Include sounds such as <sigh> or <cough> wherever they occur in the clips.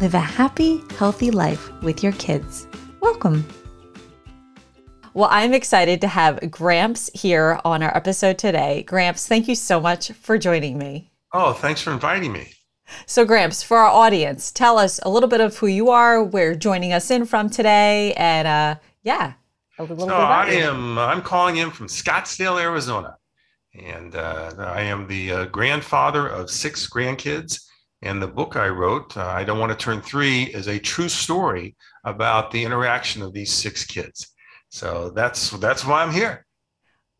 live a happy, healthy life with your kids. Welcome. Well, I'm excited to have Gramps here on our episode today. Gramps, thank you so much for joining me. Oh, thanks for inviting me. So, Gramps, for our audience, tell us a little bit of who you are, where you're joining us in from today, and uh, yeah, a little so bit I you. am. I'm calling in from Scottsdale, Arizona, and uh, I am the uh, grandfather of six grandkids and the book I wrote, uh, I Don't Want to Turn Three, is a true story about the interaction of these six kids. So that's that's why I'm here.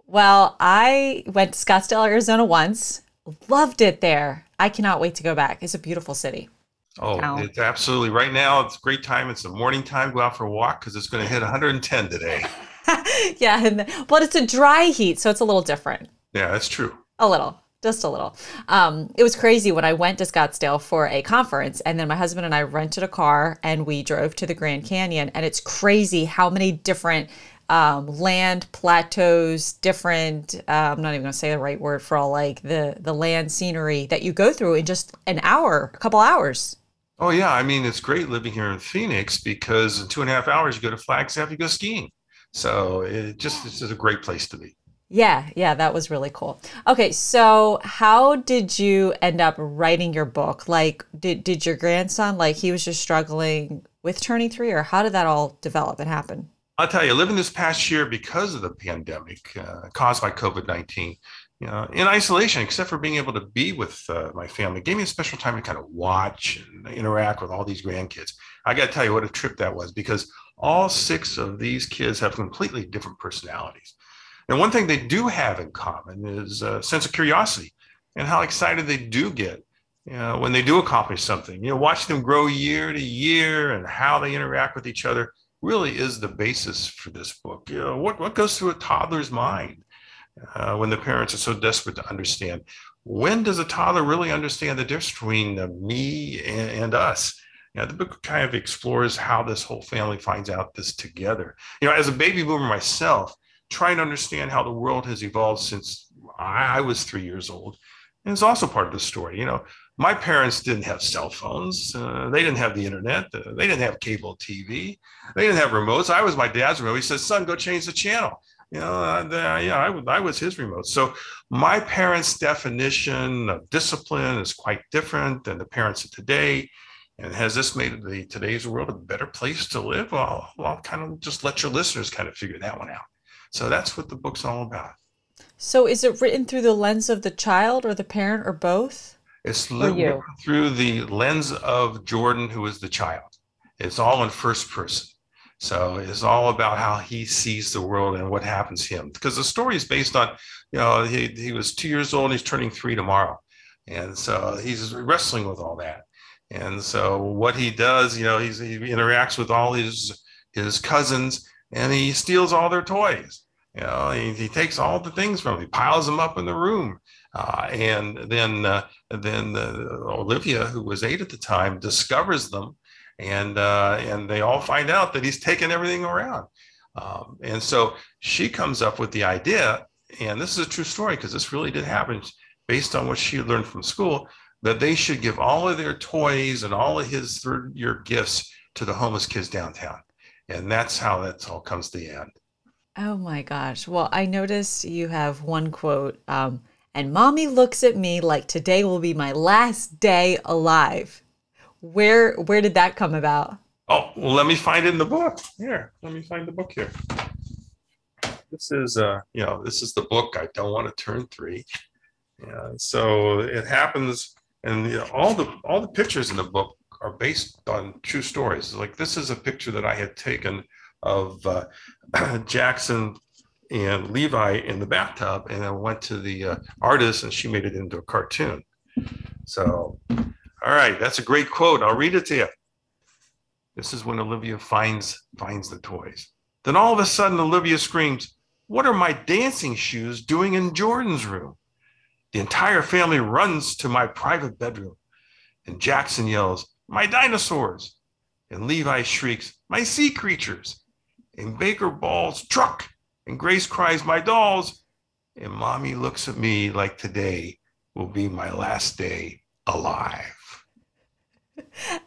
Well, I went to Scottsdale, Arizona once. Loved it there. I cannot wait to go back. It's a beautiful city. Oh, town. it's absolutely right now. It's a great time. It's a morning time. Go out for a walk because it's going to hit 110 today. <laughs> yeah, and, but it's a dry heat, so it's a little different. Yeah, that's true. A little just a little. Um, it was crazy when I went to Scottsdale for a conference, and then my husband and I rented a car and we drove to the Grand Canyon. And it's crazy how many different um, land plateaus, different. Uh, I'm not even going to say the right word for all like the the land scenery that you go through in just an hour, a couple hours. Oh yeah, I mean it's great living here in Phoenix because in two and a half hours you go to Flagstaff, you go skiing. So it just it's just a great place to be. Yeah, yeah, that was really cool. Okay, so how did you end up writing your book? Like, did, did your grandson, like, he was just struggling with turning three, or how did that all develop and happen? I'll tell you, living this past year because of the pandemic uh, caused by COVID 19, you know, in isolation, except for being able to be with uh, my family, gave me a special time to kind of watch and interact with all these grandkids. I got to tell you what a trip that was because all six of these kids have completely different personalities. And one thing they do have in common is a sense of curiosity and how excited they do get you know, when they do accomplish something. You know, watch them grow year to year and how they interact with each other really is the basis for this book. You know, what, what goes through a toddler's mind uh, when the parents are so desperate to understand? When does a toddler really understand the difference between uh, me and, and us? Know, the book kind of explores how this whole family finds out this together. You know, as a baby boomer myself, trying to understand how the world has evolved since I was three years old. And it's also part of the story. You know, my parents didn't have cell phones. Uh, they didn't have the internet. Uh, they didn't have cable TV. They didn't have remotes. I was my dad's remote. He says, son, go change the channel. You know, uh, yeah, I, I was his remote. So my parents' definition of discipline is quite different than the parents of today. And has this made the today's world a better place to live? Well, I'll kind of just let your listeners kind of figure that one out. So that's what the book's all about. So is it written through the lens of the child or the parent or both? It's written through the lens of Jordan, who is the child. It's all in first person. So it's all about how he sees the world and what happens to him. Because the story is based on, you know, he, he was two years old, and he's turning three tomorrow. And so he's wrestling with all that. And so what he does, you know, he's, he interacts with all his his cousins and he steals all their toys. You know, he, he takes all the things from them, he piles them up in the room. Uh, and then uh, then uh, Olivia, who was eight at the time, discovers them, and uh, and they all find out that he's taken everything around. Um, and so she comes up with the idea, and this is a true story because this really did happen, based on what she learned from school, that they should give all of their toys and all of his third year gifts to the homeless kids downtown. And that's how that all comes to the end. Oh my gosh. Well, I noticed you have one quote, um, and mommy looks at me like today will be my last day alive. Where where did that come about? Oh, well, let me find it in the book. Here, let me find the book here. This is uh, you know, this is the book I don't want to turn three. Yeah, so it happens, and you know, all the all the pictures in the book are based on true stories. Like this is a picture that I had taken of uh, <clears throat> Jackson and Levi in the bathtub, and I went to the uh, artist, and she made it into a cartoon. So, all right, that's a great quote. I'll read it to you. This is when Olivia finds finds the toys. Then all of a sudden, Olivia screams, What are my dancing shoes doing in Jordan's room? The entire family runs to my private bedroom. And Jackson yells, My dinosaurs. And Levi shrieks, My sea creatures. And Baker bawls, Truck. And Grace cries, My dolls. And mommy looks at me like today will be my last day alive.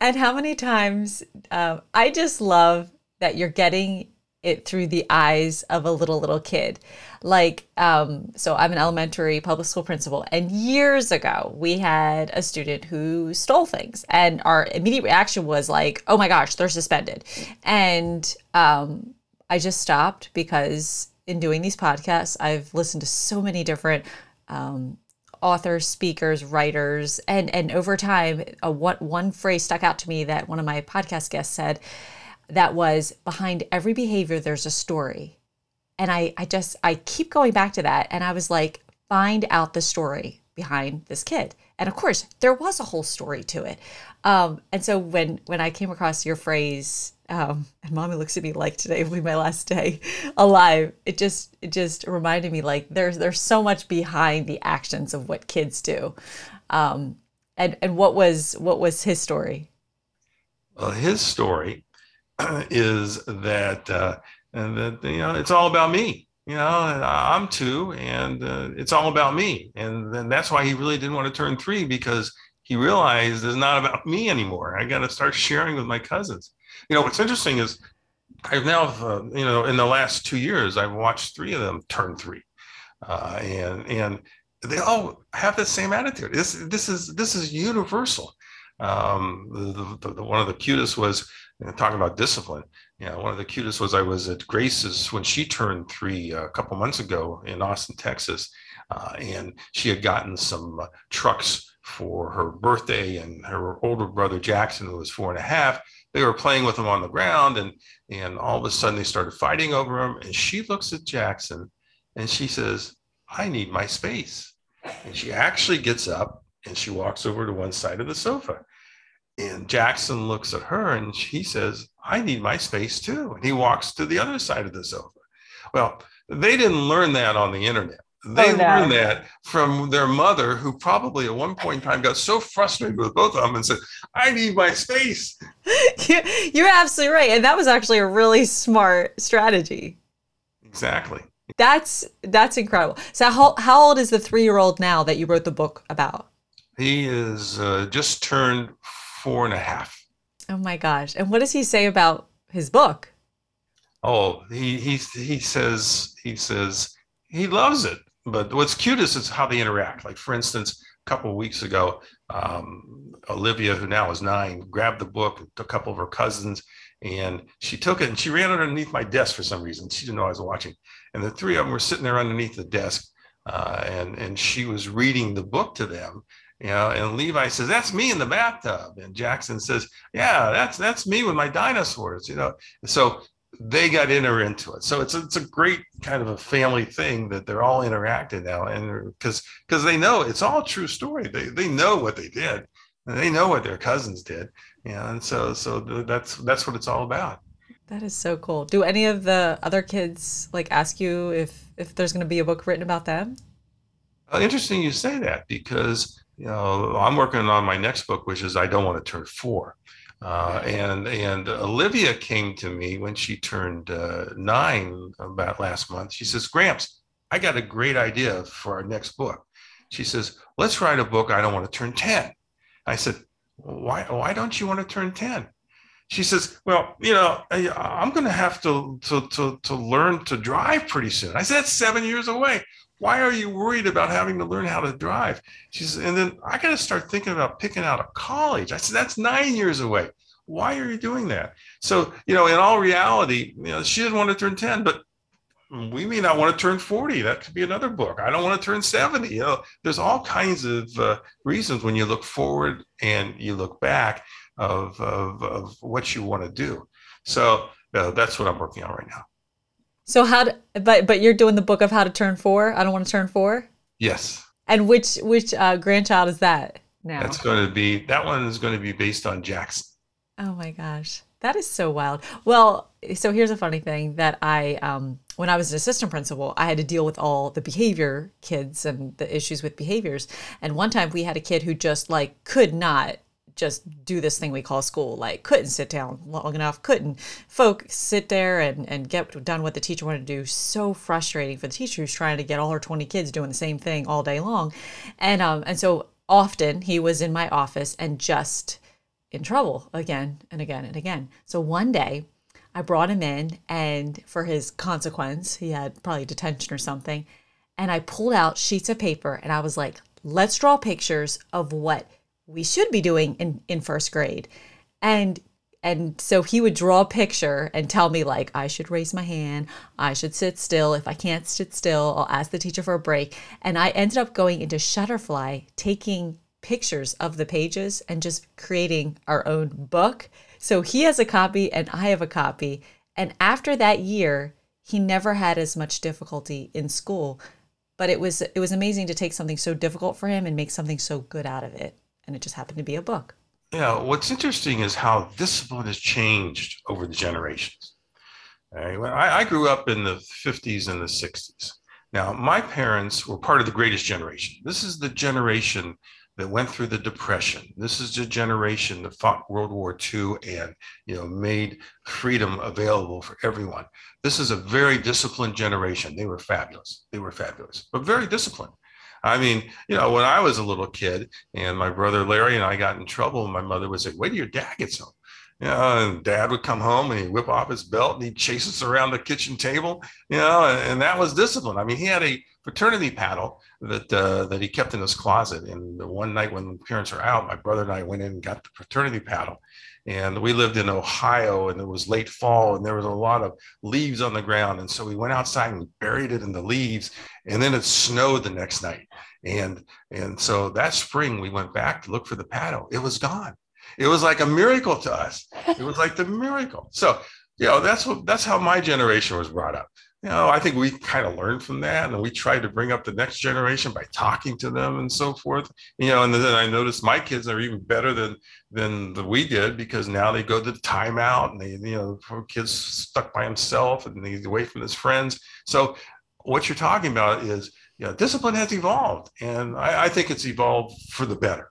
And how many times um, I just love that you're getting it through the eyes of a little little kid. Like um, so i'm an elementary public school principal and years ago we had a student who stole things and our immediate reaction was like oh my gosh they're suspended. And um, i just stopped because in doing these podcasts i've listened to so many different um, authors speakers writers and and over time a, one, one phrase stuck out to me that one of my podcast guests said that was behind every behavior there's a story. And i i just i keep going back to that. And i was like find out the story behind this kid. And of course there was a whole story to it. Um, and so when when i came across your phrase um, and mommy looks at me like today will be my last day alive it just it just reminded me like there's there's so much behind the actions of what kids do. Um, and and what was what was his story? Well his story <clears throat> is that uh, that you know it's all about me you know i'm two and uh, it's all about me. And then that's why he really didn't want to turn three because he realized it's not about me anymore. I got to start sharing with my cousins. You know what's interesting is i've now uh, you know in the last two years i've watched three of them turn three. Uh, and and they all have the same attitude. This this is this is universal. Um, the, the, the, one of the cutest was talking about discipline. Know, one of the cutest was I was at Grace's when she turned three uh, a couple months ago in Austin, Texas, uh, and she had gotten some uh, trucks for her birthday, and her older brother Jackson, who was four and a half, they were playing with them on the ground, and and all of a sudden they started fighting over them, and she looks at Jackson, and she says, "I need my space," and she actually gets up and she walks over to one side of the sofa and Jackson looks at her and she says, I need my space too. And he walks to the other side of the sofa. Well, they didn't learn that on the internet. They oh, no. learned that from their mother, who probably at one point in time got so frustrated with both of them and said, I need my space. <laughs> You're absolutely right. And that was actually a really smart strategy. Exactly. That's that's incredible. So how, how old is the three year old now that you wrote the book about? He is uh, just turned four and a half. Oh my gosh. And what does he say about his book? Oh, he he he says he says he loves it. But what's cutest is how they interact. Like for instance, a couple of weeks ago, um, Olivia, who now is nine, grabbed the book, and took a couple of her cousins, and she took it and she ran underneath my desk for some reason. She didn't know I was watching. And the three of them were sitting there underneath the desk, uh, and and she was reading the book to them you know and levi says that's me in the bathtub. And jackson says yeah that's that's me with my dinosaurs you know. So they got into it. So it's a, it's a great kind of a family thing that they're all interacting now. And because because they know it's all true story. They they know what they did. And they know what their cousins did. You know and so so that's that's what it's all about. That is so cool. Do any of the other kids like ask you if if there's going to be a book written about them? Well, interesting you say that because you know, I'm working on my next book, which is I Don't Want to Turn Four. Uh, and and Olivia came to me when she turned uh, nine about last month. She says, Gramps, I got a great idea for our next book. She says, let's write a book. I don't want to turn 10. I said, why, why don't you want to turn 10? She says, well, you know, I, I'm going to have to, to, to, to learn to drive pretty soon. I said, that's seven years away why are you worried about having to learn how to drive? She says, and then I got to start thinking about picking out a college. I said, that's nine years away. Why are you doing that? So, you know, in all reality, you know, she didn't want to turn 10, but we may not want to turn 40. That could be another book. I don't want to turn 70. You know, there's all kinds of uh, reasons when you look forward and you look back of, of, of what you want to do. So uh, that's what I'm working on right now. So how to, but but you're doing the book of how to turn four. I don't want to turn four. Yes. And which which uh, grandchild is that now? That's going to be that one is going to be based on Jackson. Oh my gosh. That is so wild. Well, so here's a funny thing that I, um, when I was an assistant principal, I had to deal with all the behavior kids and the issues with behaviors. And one time we had a kid who just like could not just do this thing we call school, like couldn't sit down long enough, couldn't folk sit there and, and get done what the teacher wanted to do. So frustrating for the teacher who's trying to get all her 20 kids doing the same thing all day long. And, um, and so often he was in my office and just in trouble again and again and again. So one day I brought him in, and for his consequence, he had probably detention or something. And I pulled out sheets of paper and I was like, let's draw pictures of what we should be doing in, in first grade. And and so he would draw a picture and tell me like I should raise my hand, I should sit still. If I can't sit still, I'll ask the teacher for a break. And I ended up going into Shutterfly, taking pictures of the pages and just creating our own book. So he has a copy and I have a copy. And after that year, he never had as much difficulty in school. But it was it was amazing to take something so difficult for him and make something so good out of it. And it just happened to be a book. Yeah, what's interesting is how discipline has changed over the generations. I, I grew up in the 50s and the 60s. Now, my parents were part of the greatest generation. This is the generation that went through the depression. This is the generation that fought World War II and you know made freedom available for everyone. This is a very disciplined generation. They were fabulous. They were fabulous, but very disciplined. I mean, you know, when I was a little kid and my brother Larry and I got in trouble, my mother would say, "Wait till your dad gets home." You know, and dad would come home and he'd whip off his belt and he'd chase us around the kitchen table, you know, and, and that was discipline. I mean, he had a fraternity paddle that uh, that he kept in his closet. And the one night when the parents were out, my brother and I went in and got the fraternity paddle. And we lived in Ohio, and it was late fall, and there was a lot of leaves on the ground. And so we went outside and buried it in the leaves. And then it snowed the next night. And and so that spring we went back to look for the paddle. It was gone. It was like a miracle to us. It was like the miracle. So you know that's what that's how my generation was brought up you know, I think we kind of learned from that, and we tried to bring up the next generation by talking to them and so forth. You know, and then I noticed my kids are even better than than the, we did because now they go to the timeout and they, you know, kids stuck by himself and he's away from his friends. So, what you're talking about is, you know, discipline has evolved, and I, I think it's evolved for the better.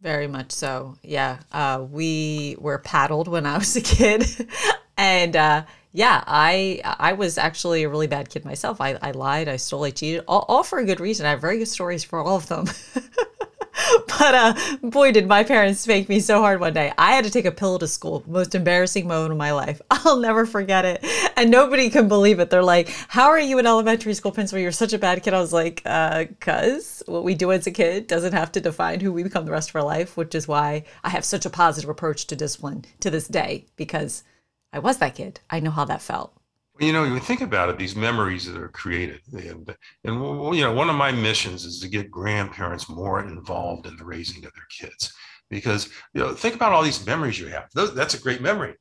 Very much so. Yeah, uh, we were paddled when I was a kid, <laughs> and. Uh, yeah, I I was actually a really bad kid myself. I, I lied, I stole, I cheated, all, all for a good reason. I have very good stories for all of them. <laughs> but uh, boy, did my parents spank me so hard one day. I had to take a pill to school. Most embarrassing moment of my life. <laughs> I'll never forget it. And nobody can believe it. They're like, "How are you an elementary school principal? You're such a bad kid." I was like, uh, "Cause what we do as a kid doesn't have to define who we become the rest of our life." Which is why I have such a positive approach to discipline to this day because I was that kid. I know how that felt. You know, you think about it, these memories that are created, and, and you know, one of my missions is to get grandparents more involved in the raising of their kids, because you know, think about all these memories you have. That's a great memory,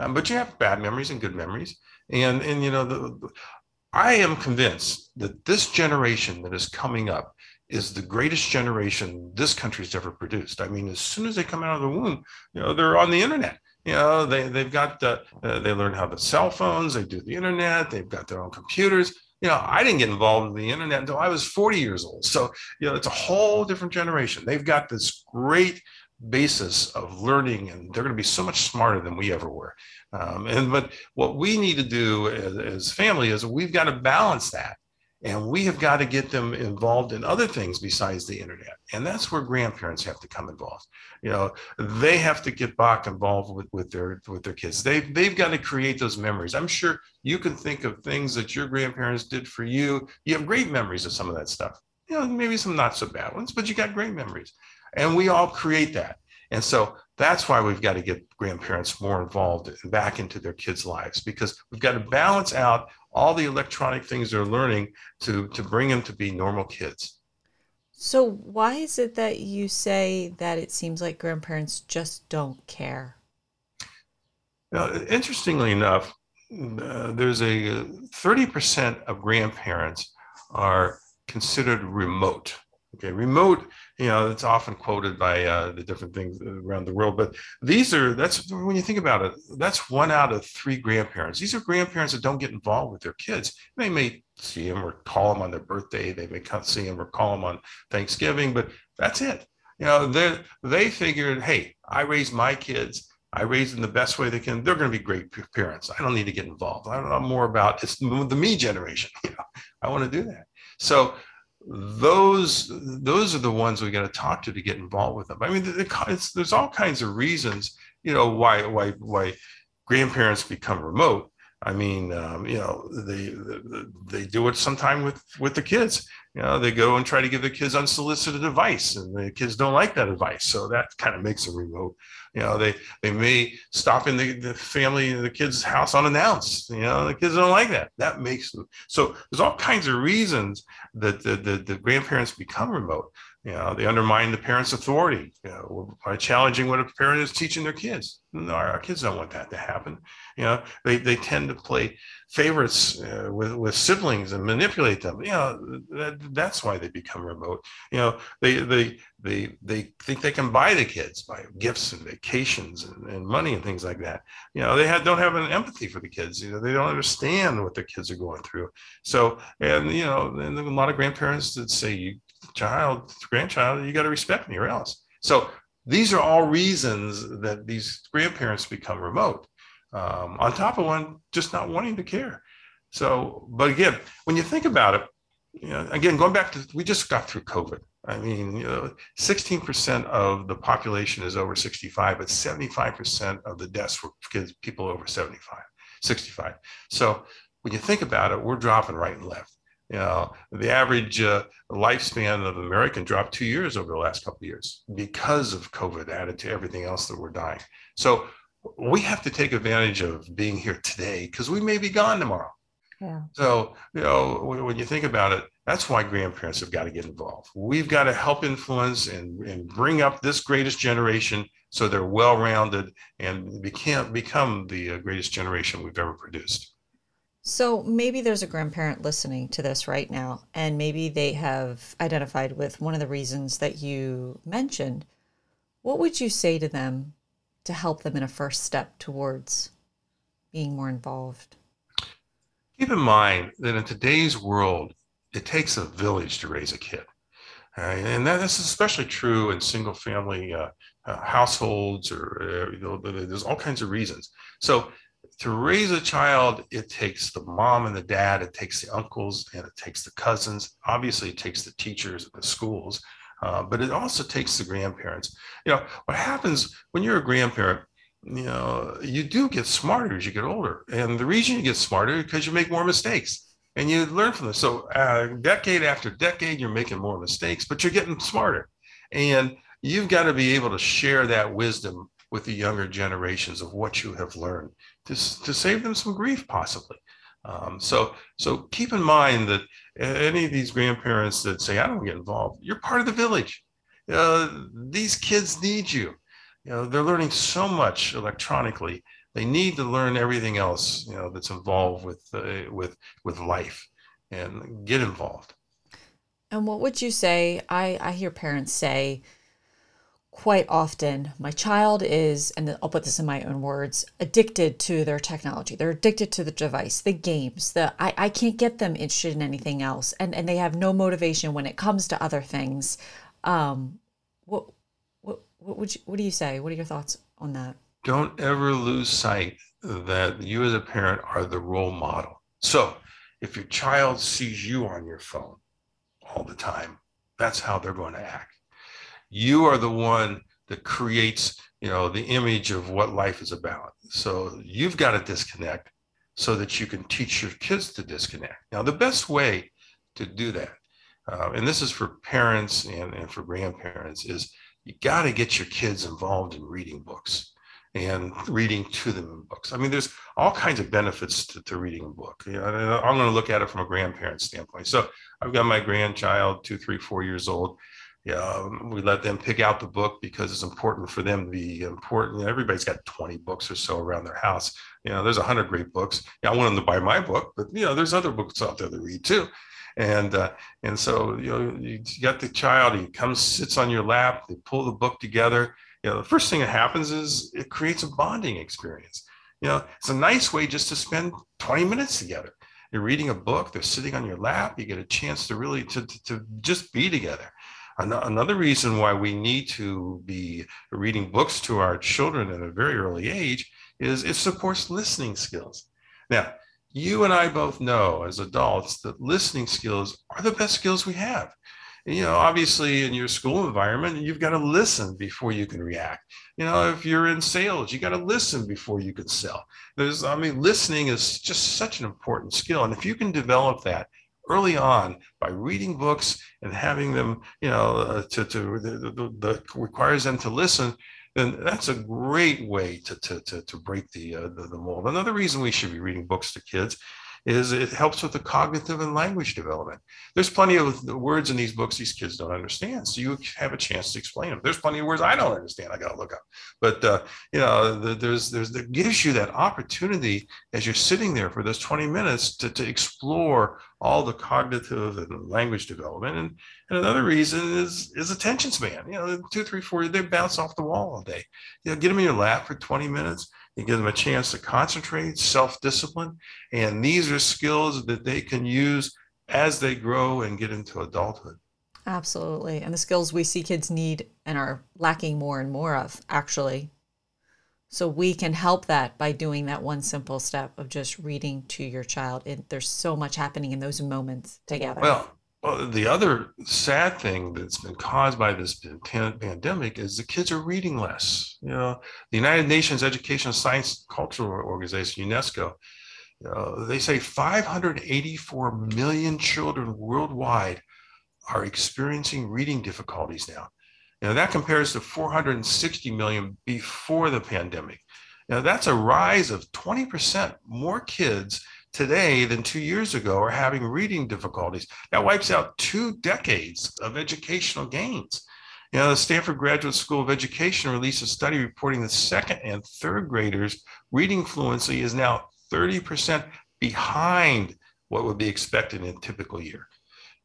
um, but you have bad memories and good memories, and and you know, the, I am convinced that this generation that is coming up is the greatest generation this country's ever produced. I mean, as soon as they come out of the womb, you know, they're on the internet you know they, they've got uh, they learn how the cell phones they do the internet they've got their own computers. You know i didn't get involved in the internet until i was 40 years old. So you know it's a whole different generation. They've got this great basis of learning and they're going to be so much smarter than we ever were. Um, and but what we need to do as, as family is we've got to balance that and we have got to get them involved in other things besides the internet. And that's where grandparents have to come involved. You know, they have to get back involved with, with their with their kids. They've they've got to create those memories. I'm sure you can think of things that your grandparents did for you. You have great memories of some of that stuff. You know, maybe some not so bad ones, but you got great memories. And we all create that. And so that's why we've got to get grandparents more involved back into their kids' lives because we've got to balance out all the electronic things they're learning to to bring them to be normal kids. So why is it that you say that it seems like grandparents just don't care? Now, interestingly enough, uh, there's a 30% of grandparents are considered remote Okay, remote, you know, it's often quoted by uh, the different things around the world, but these are that's when you think about it, that's one out of three grandparents. These are grandparents that don't get involved with their kids. They may see them or call them on their birthday, they may come see them or call them on Thanksgiving, but that's it. You know, they they figured, hey, I raised my kids. I raise them the best way they can. They're going to be great parents. I don't need to get involved. I don't know more about it's the me generation. <laughs> You know, I want to do that. So those those are the ones we got to talk to to get involved with them. I mean, there's all kinds of reasons, you know, why why why grandparents become remote. I mean, um, you know, they, they do it sometime with with the kids. You know, they go and try to give the kids unsolicited advice, and the kids don't like that advice, so that kind of makes them remote. You know, they they may stop in the, the family, the kids' house unannounced. You know, the kids don't like that. That makes them so. There's all kinds of reasons that the, the, the grandparents become remote. You know, they undermine the parent's authority you know, by challenging what a parent is teaching their kids. No, our kids don't want that to happen. You know, they, they tend to play favorites uh, with, with siblings and manipulate them. You know, that, that's why they become remote. You know, they, they, they, they think they can buy the kids by gifts and vacations and, and money and things like that. You know, they have, don't have an empathy for the kids. You know, they don't understand what their kids are going through. So, and, you know, and a lot of grandparents that say, you child, grandchild, you got to respect me or else. So these are all reasons that these grandparents become remote. Um, on top of one, just not wanting to care. So, but again, when you think about it, you know, again, going back to, we just got through COVID. I mean, you know, 16% of the population is over 65, but 75% of the deaths were kids, people over 75, 65. So when you think about it, we're dropping right and left. You know, the average uh, lifespan of American dropped two years over the last couple of years because of COVID added to everything else that we're dying. So we have to take advantage of being here today because we may be gone tomorrow. Yeah. So, you know, when, you think about it, that's why grandparents have got to get involved. We've got to help influence and, and bring up this greatest generation so they're well rounded and become, become the uh, greatest generation we've ever produced. So maybe there's a grandparent listening to this right now, and maybe they have identified with one of the reasons that you mentioned. What would you say to them to help them in a first step towards being more involved? Keep in mind that in today's world, it takes a village to raise a kid. And that is especially true in single family uh, uh, households, or uh, you know, there's all kinds of reasons. So to raise a child, it takes the mom and the dad, it takes the uncles, and it takes the cousins. Obviously, it takes the teachers and the schools, uh, but it also takes the grandparents. You know, what happens when you're a grandparent, you know, you do get smarter as you get older. And the reason you get smarter is because you make more mistakes and you learn from them. So, uh, decade after decade, you're making more mistakes, but you're getting smarter. And you've got to be able to share that wisdom with the younger generations of what you have learned to, to save them some grief, possibly. Um, so, so keep in mind that any of these grandparents that say, I don't get involved, you're part of the village. Uh, these kids need you. You know, they're learning so much electronically. They need to learn everything else, you know, that's involved with, uh, with, with life and get involved. And what would you say? I, I hear parents say, quite often my child is and i'll put this in my own words addicted to their technology. They're addicted to the device the games the i, I can't get them interested in anything else. And and they have no motivation when it comes to other things. Um what what what would you what do you say? What are your thoughts on that? Don't ever lose sight that you as a parent are the role model. So if your child sees you on your phone all the time that's how they're going to act you are the one that creates you know the image of what life is about so you've got to disconnect so that you can teach your kids to disconnect now the best way to do that uh, and this is for parents and, and for grandparents is you got to get your kids involved in reading books and reading to them in books. I mean, there's all kinds of benefits to, to reading a book. You know, I'm going to look at it from a grandparent standpoint. So I've got my grandchild, two, three, four years old, Yeah, we let them pick out the book because it's important for them to be important. Everybody's got 20 books or so around their house. You know, there's 100 great books. Yeah, I want them to buy my book, but you know, there's other books out there to read too. And uh, and so you know, you got the child. He comes, sits on your lap. They pull the book together. You know, the first thing that happens is it creates a bonding experience. You know, it's a nice way just to spend 20 minutes together. You're reading a book. They're sitting on your lap. You get a chance to really to, to, to just be together. Another reason why we need to be reading books to our children at a very early age is it supports listening skills. Now, you and I both know as adults that listening skills are the best skills we have. You know, obviously in your school environment, you've got to listen before you can react. You know, if you're in sales, you got to listen before you can sell. There's, I mean, listening is just such an important skill. And if you can develop that early on by reading books and having them, you know, uh, to, to the, the, the, requires them to listen, then that's a great way to, to, to, to break the, uh, the, the mold. Another reason we should be reading books to kids is it helps with the cognitive and language development. There's plenty of words in these books these kids don't understand, so you have a chance to explain them. There's plenty of words I don't understand. I got to look up, but uh, you know, the, there's there's that gives you that opportunity as you're sitting there for those 20 minutes to, to explore all the cognitive and language development. And, and another reason is is attention span. You know, two, three, four, they bounce off the wall all day. You know, get them in your lap for 20 minutes you give them a chance to concentrate, self discipline. And these are skills that they can use as they grow and get into adulthood. Absolutely. And the skills we see kids need and are lacking more and more of, actually. So we can help that by doing that one simple step of just reading to your child. It, there's so much happening in those moments together. Well, Oh, the other sad thing that's been caused by this pandemic is the kids are reading less. You know, the United Nations Education, Science, Cultural Organization, UNESCO, they say 584 million children worldwide are experiencing reading difficulties now. Know, that compares to 460 million before the pandemic. Now, that's a rise of 20% more kids today than two years ago are having reading difficulties. That wipes out two decades of educational gains. You know, the Stanford Graduate School of Education released a study reporting that second and third graders' reading fluency is now 30% behind what would be expected in a typical year.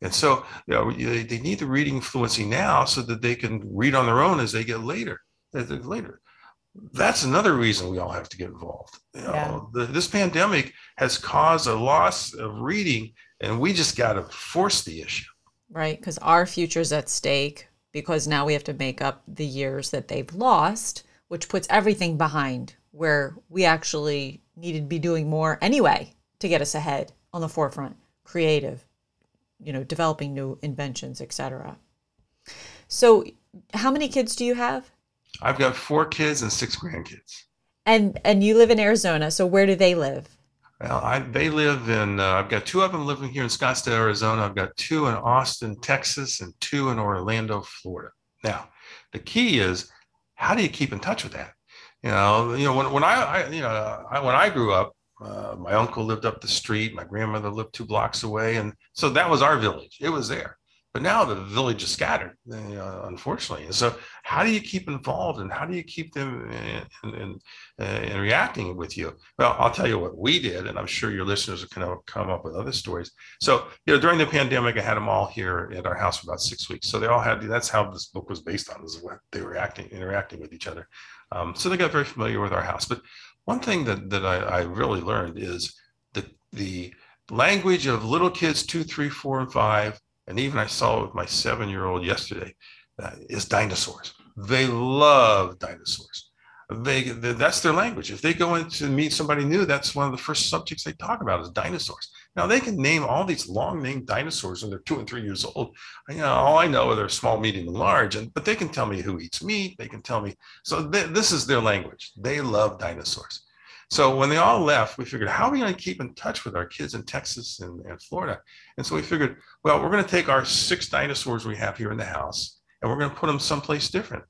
And so you know, they need the reading fluency now so that they can read on their own as they get later. as they get Later that's another reason we all have to get involved. You know, yeah. the, this pandemic has caused a loss of reading, and we just got to force the issue. Right, because our future's at stake. Because now we have to make up the years that they've lost, which puts everything behind where we actually needed to be doing more anyway to get us ahead on the forefront, creative, you know, developing new inventions, etc. So, how many kids do you have? I've got four kids and six grandkids. And and you live in Arizona, so where do they live? Well, I, they live in. Uh, I've got two of them living here in Scottsdale, Arizona. I've got two in Austin, Texas, and two in Orlando, Florida. Now, the key is how do you keep in touch with that? You know, you know when, when I, I you know I, when I grew up, uh, my uncle lived up the street, my grandmother lived two blocks away, and so that was our village. It was there. But now the village is scattered, uh, unfortunately. And so, how do you keep involved, and how do you keep them in, in, uh, in, reacting with you? Well, I'll tell you what we did, and I'm sure your listeners can come up with other stories. So, you know, during the pandemic, I had them all here at our house for about six weeks. So they all had. That's how this book was based on. Is what they were acting, interacting with each other. Um, so they got very familiar with our house. But one thing that that I, I really learned is the the language of little kids two, three, four, and five and even I saw it with my seven year old yesterday, uh, is dinosaurs. They love dinosaurs. They, they, that's their language. If they go in to meet somebody new, that's one of the first subjects they talk about is dinosaurs. Now they can name all these long named dinosaurs when they're two and three years old. You know, all I know are they're small, medium, and large. And but they can tell me who eats meat. They can tell me. So th- this is their language. They love dinosaurs. So when they all left, we figured, how are we going to keep in touch with our kids in Texas and, and Florida? And so we figured, well, we're going to take our six dinosaurs we have here in the house and we're going to put them someplace different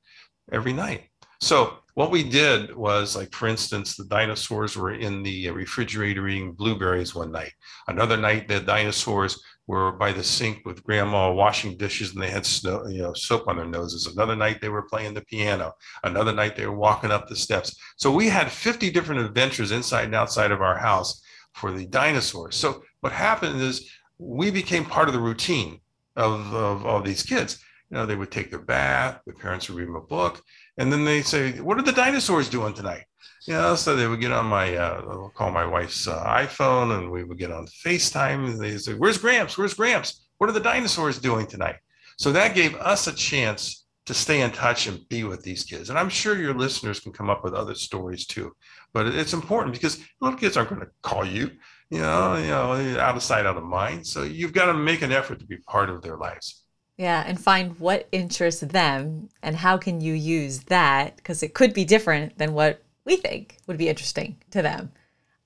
every night. So what we did was like, for instance, the dinosaurs were in the refrigerator eating blueberries one night. Another night, the dinosaurs were by the sink with grandma washing dishes and they had snow, you know, soap on their noses. Another night they were playing the piano. Another night they were walking up the steps. So we had 50 different adventures inside and outside of our house for the dinosaurs. So what happened is we became part of the routine of, of all these kids. You know, they would take their bath, the parents would read them a book, and then they say, What are the dinosaurs doing tonight? Know, so they would get on my, uh, call my wife's uh, iPhone and we would get on FaceTime and they say, Where's Gramps? Where's Gramps? What are the dinosaurs doing tonight? So that gave us a chance to stay in touch and be with these kids. And I'm sure your listeners can come up with other stories too. But it's important because little kids aren't going to call you, you know, you know, out of sight, out of mind. So you've got to make an effort to be part of their lives. Yeah, and find what interests them and how can you use that because it could be different than what we think would be interesting to them.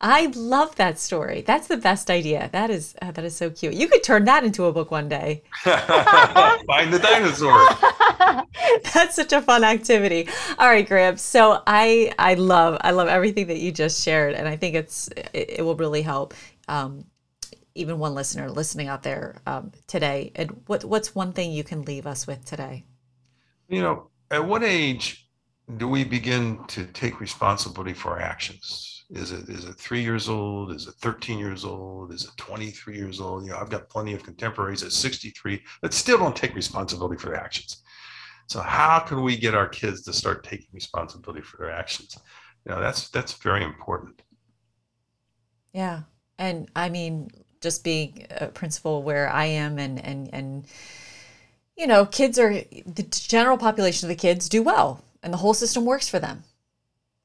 I love that story. That's the best idea. That is uh, that is so cute. You could turn that into a book one day. <laughs> <laughs> Find the dinosaur. <laughs> That's such a fun activity. All right, Gramps. So I I love I love everything that you just shared, and I think it's it, it will really help um, even one listener listening out there um, today. And what what's one thing you can leave us with today? You know, at what age do we begin to take responsibility for our actions? Is it is it three years old? Is it 13 years old? Is it 23 years old? You know, I've got plenty of contemporaries at 63 that still don't take responsibility for their actions. So how can we get our kids to start taking responsibility for their actions? You know, that's that's very important. Yeah. And I mean, just being a principal where I am and and and you know, kids are the general population of the kids do well and the whole system works for them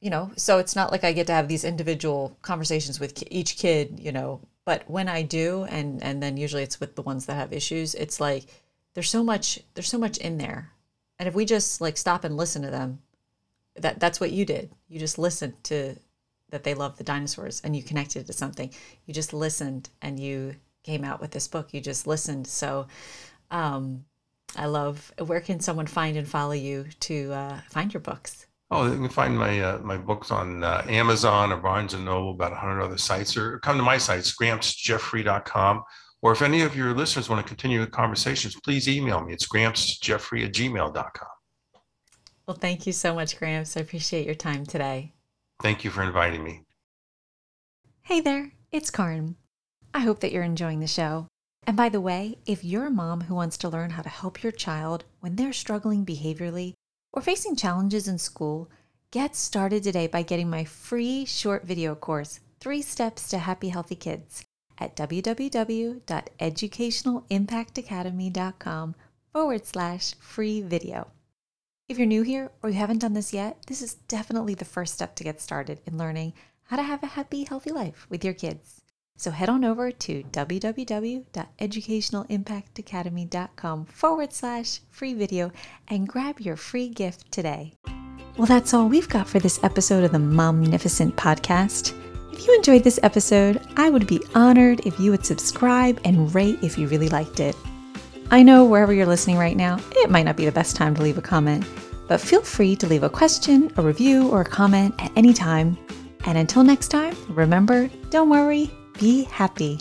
you know, so it's not like I get to have these individual conversations with each kid, you know, but when I do, and and then usually it's with the ones that have issues, it's like there's so much there's so much in there, and if we just like stop and listen to them, that that's what you did. You just listened to that they love the dinosaurs, and you connected to something. You just listened, and you came out with this book. You just listened. So, um, I love. Where can someone find and follow you to uh, find your books? Oh, you can find my uh, my books on uh, Amazon or Barnes and Noble, about 100 other sites, or come to my site, grampsjeffrey.com. Or if any of your listeners want to continue the conversations, please email me. It's grampsjeffrey at gmail.com. Well, thank you so much, Gramps. I appreciate your time today. Thank you for inviting me. Hey there, it's Karin. I hope that you're enjoying the show. And by the way, if you're a mom who wants to learn how to help your child when they're struggling behaviorally, or facing challenges in school, get started today by getting my free short video course, Three Steps to Happy Healthy Kids, at www.educationalimpactacademy.com forward slash free video. If you're new here or you haven't done this yet, this is definitely the first step to get started in learning how to have a happy, healthy life with your kids. So head on over to www.educationalimpactacademy.com forward slash free video and grab your free gift today. Well, that's all we've got for this episode of the Momnificent podcast. If you enjoyed this episode, I would be honored if you would subscribe and rate if you really liked it. I know wherever you're listening right now, it might not be the best time to leave a comment, but feel free to leave a question, a review, or a comment at any time. And until next time, remember, don't worry, be happy.